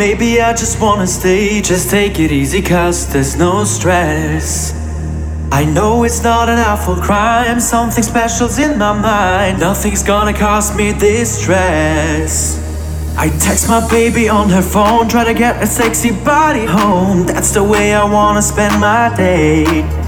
Maybe I just wanna stay. Just take it easy, cause there's no stress. I know it's not an awful crime, something special's in my mind. Nothing's gonna cause me this stress. I text my baby on her phone, try to get a sexy body home. That's the way I wanna spend my day.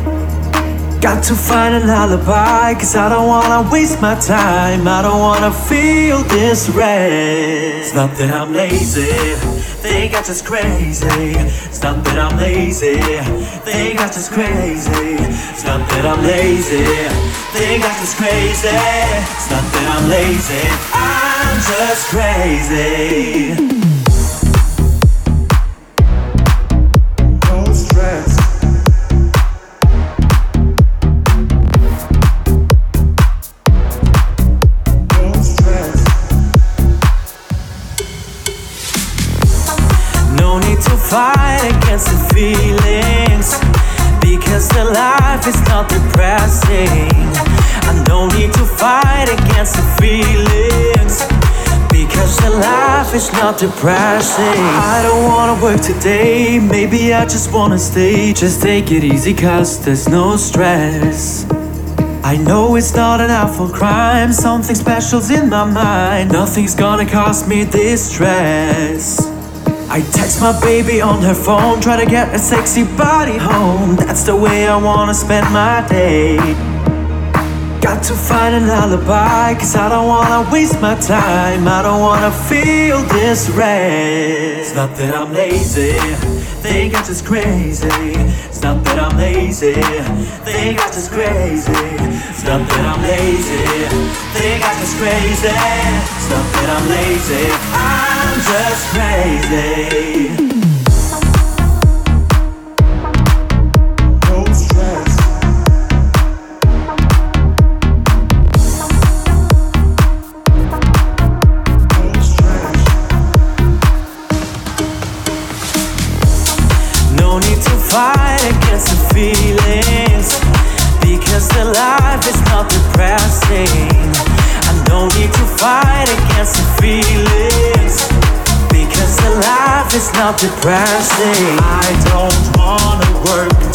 Got to find an alibi, cause I don't wanna waste my time. I don't wanna feel this race. It's not that I'm lazy, think I'm just crazy. It's not that I'm lazy, think I'm just crazy. It's not that I'm lazy, think I'm just crazy. It's not that I'm lazy, I'm just crazy. Feelings because the life is not depressing. I don't need to fight against the feelings because the life is not depressing. I don't wanna work today, maybe I just wanna stay. Just take it easy, cause there's no stress. I know it's not an awful crime, something special's in my mind. Nothing's gonna cause me distress. I text my baby on her phone, try to get a sexy body home. That's the way I wanna spend my day. Got to find an alibi, cause I don't wanna waste my time. I don't wanna feel this race. It's not that I'm lazy, think I'm just crazy. It's not that I'm lazy, think I'm just crazy. It's not that I'm lazy, think I'm just crazy. It's not that I'm lazy, I'm just crazy. Against the life is not depressing. I no need to fight not depressing. I don't wanna work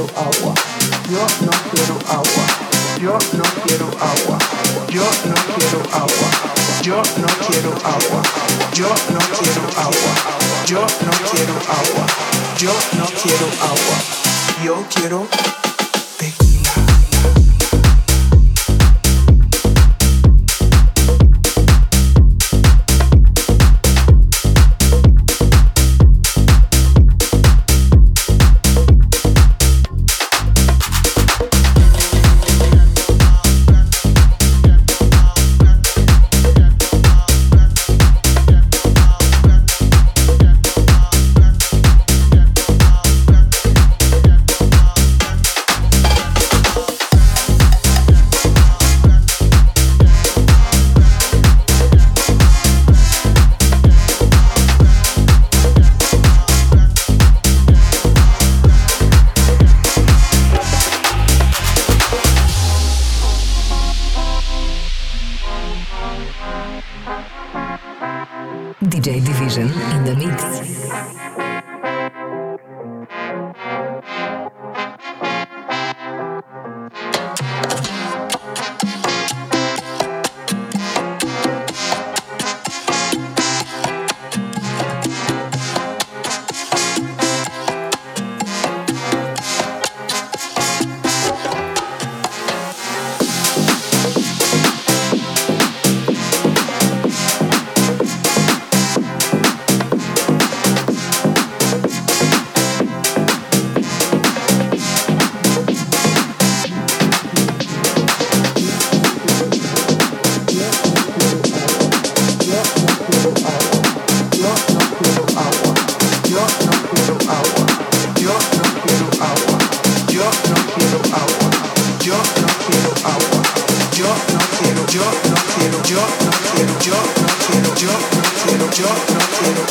quiero agua, yo no quiero agua, yo no quiero agua, yo no quiero agua, yo no quiero agua, yo no quiero agua, yo no quiero agua, yo no quiero agua, yo quiero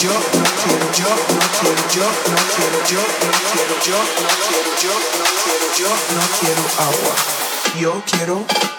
Yo, no quiero yo, no quiero yo, no quiero yo, no quiero yo, no quiero yo, no quiero yo, no quiero agua. Yo quiero.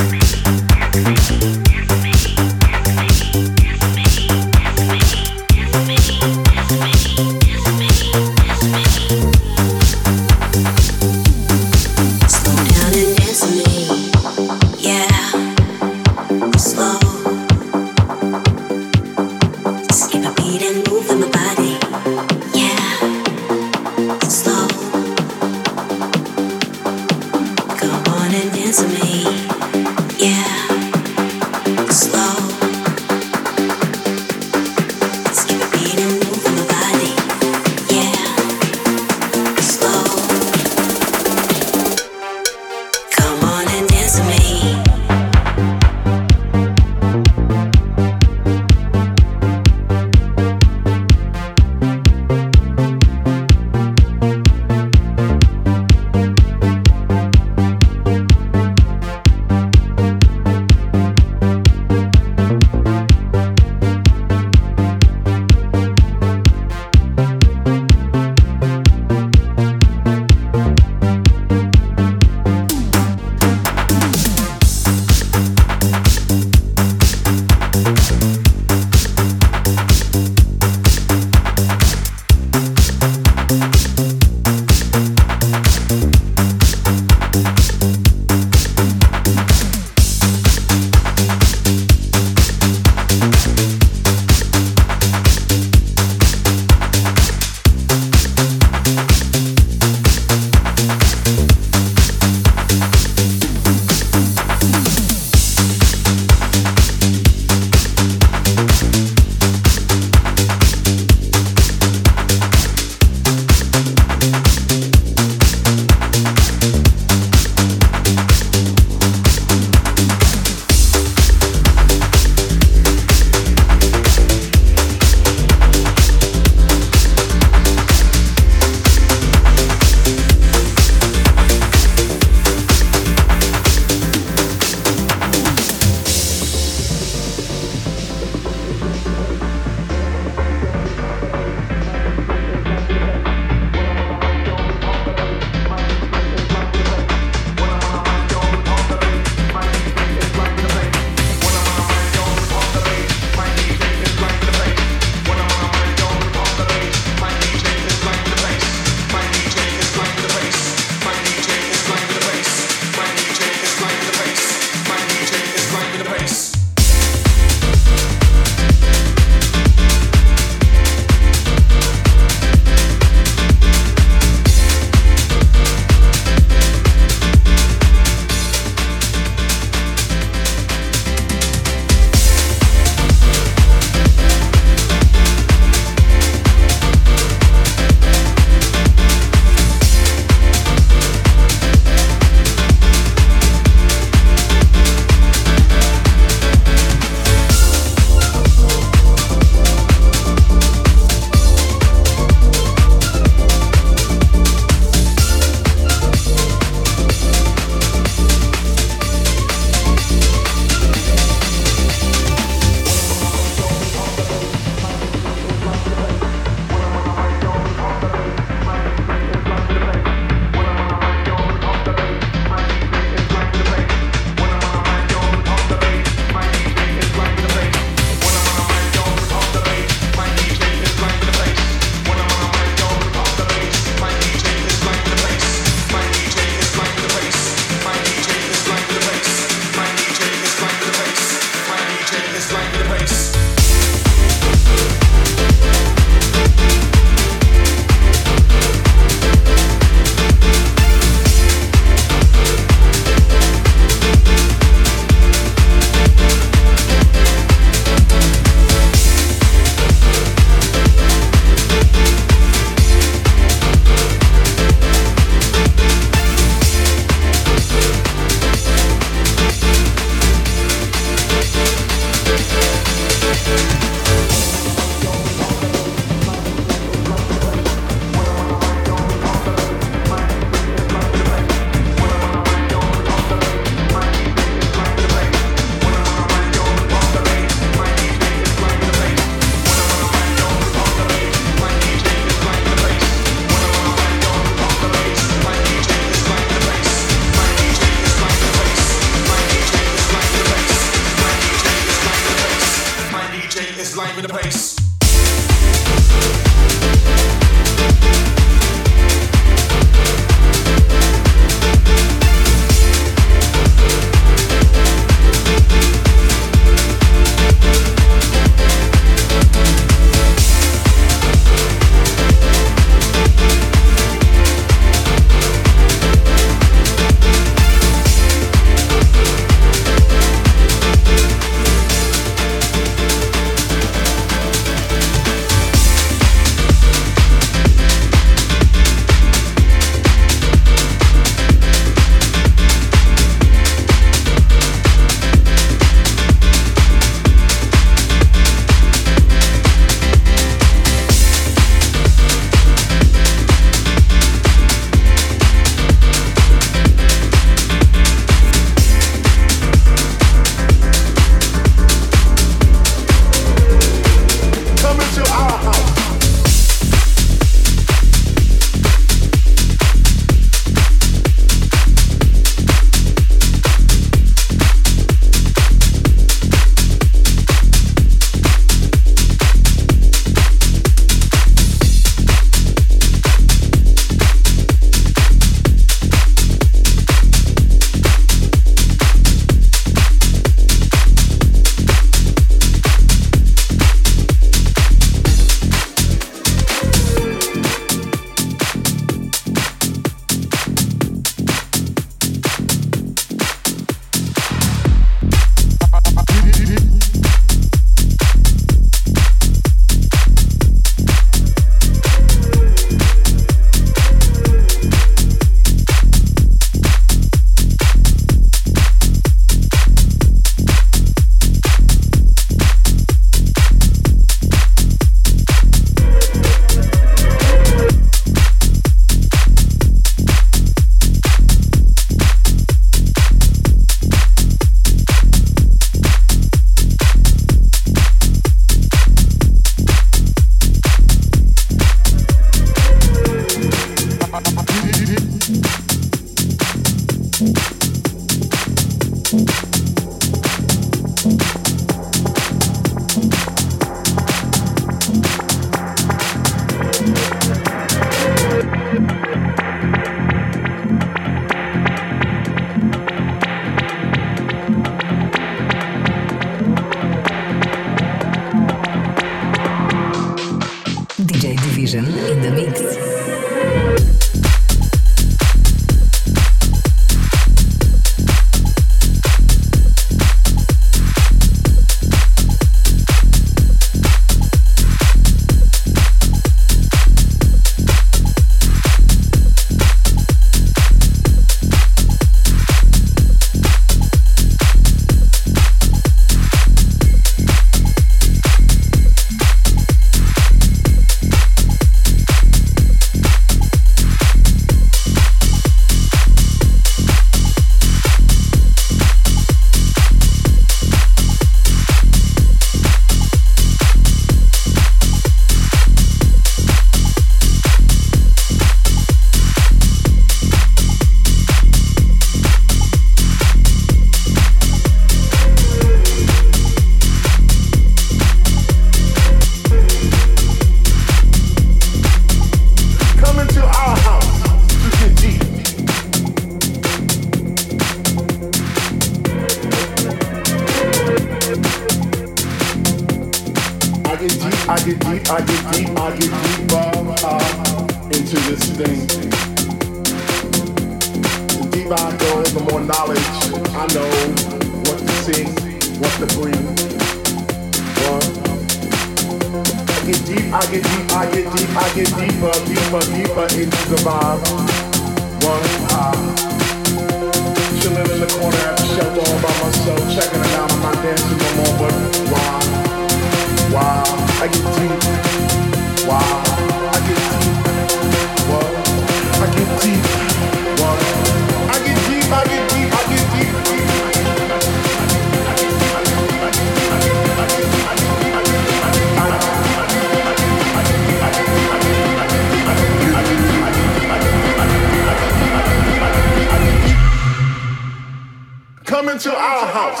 to our house.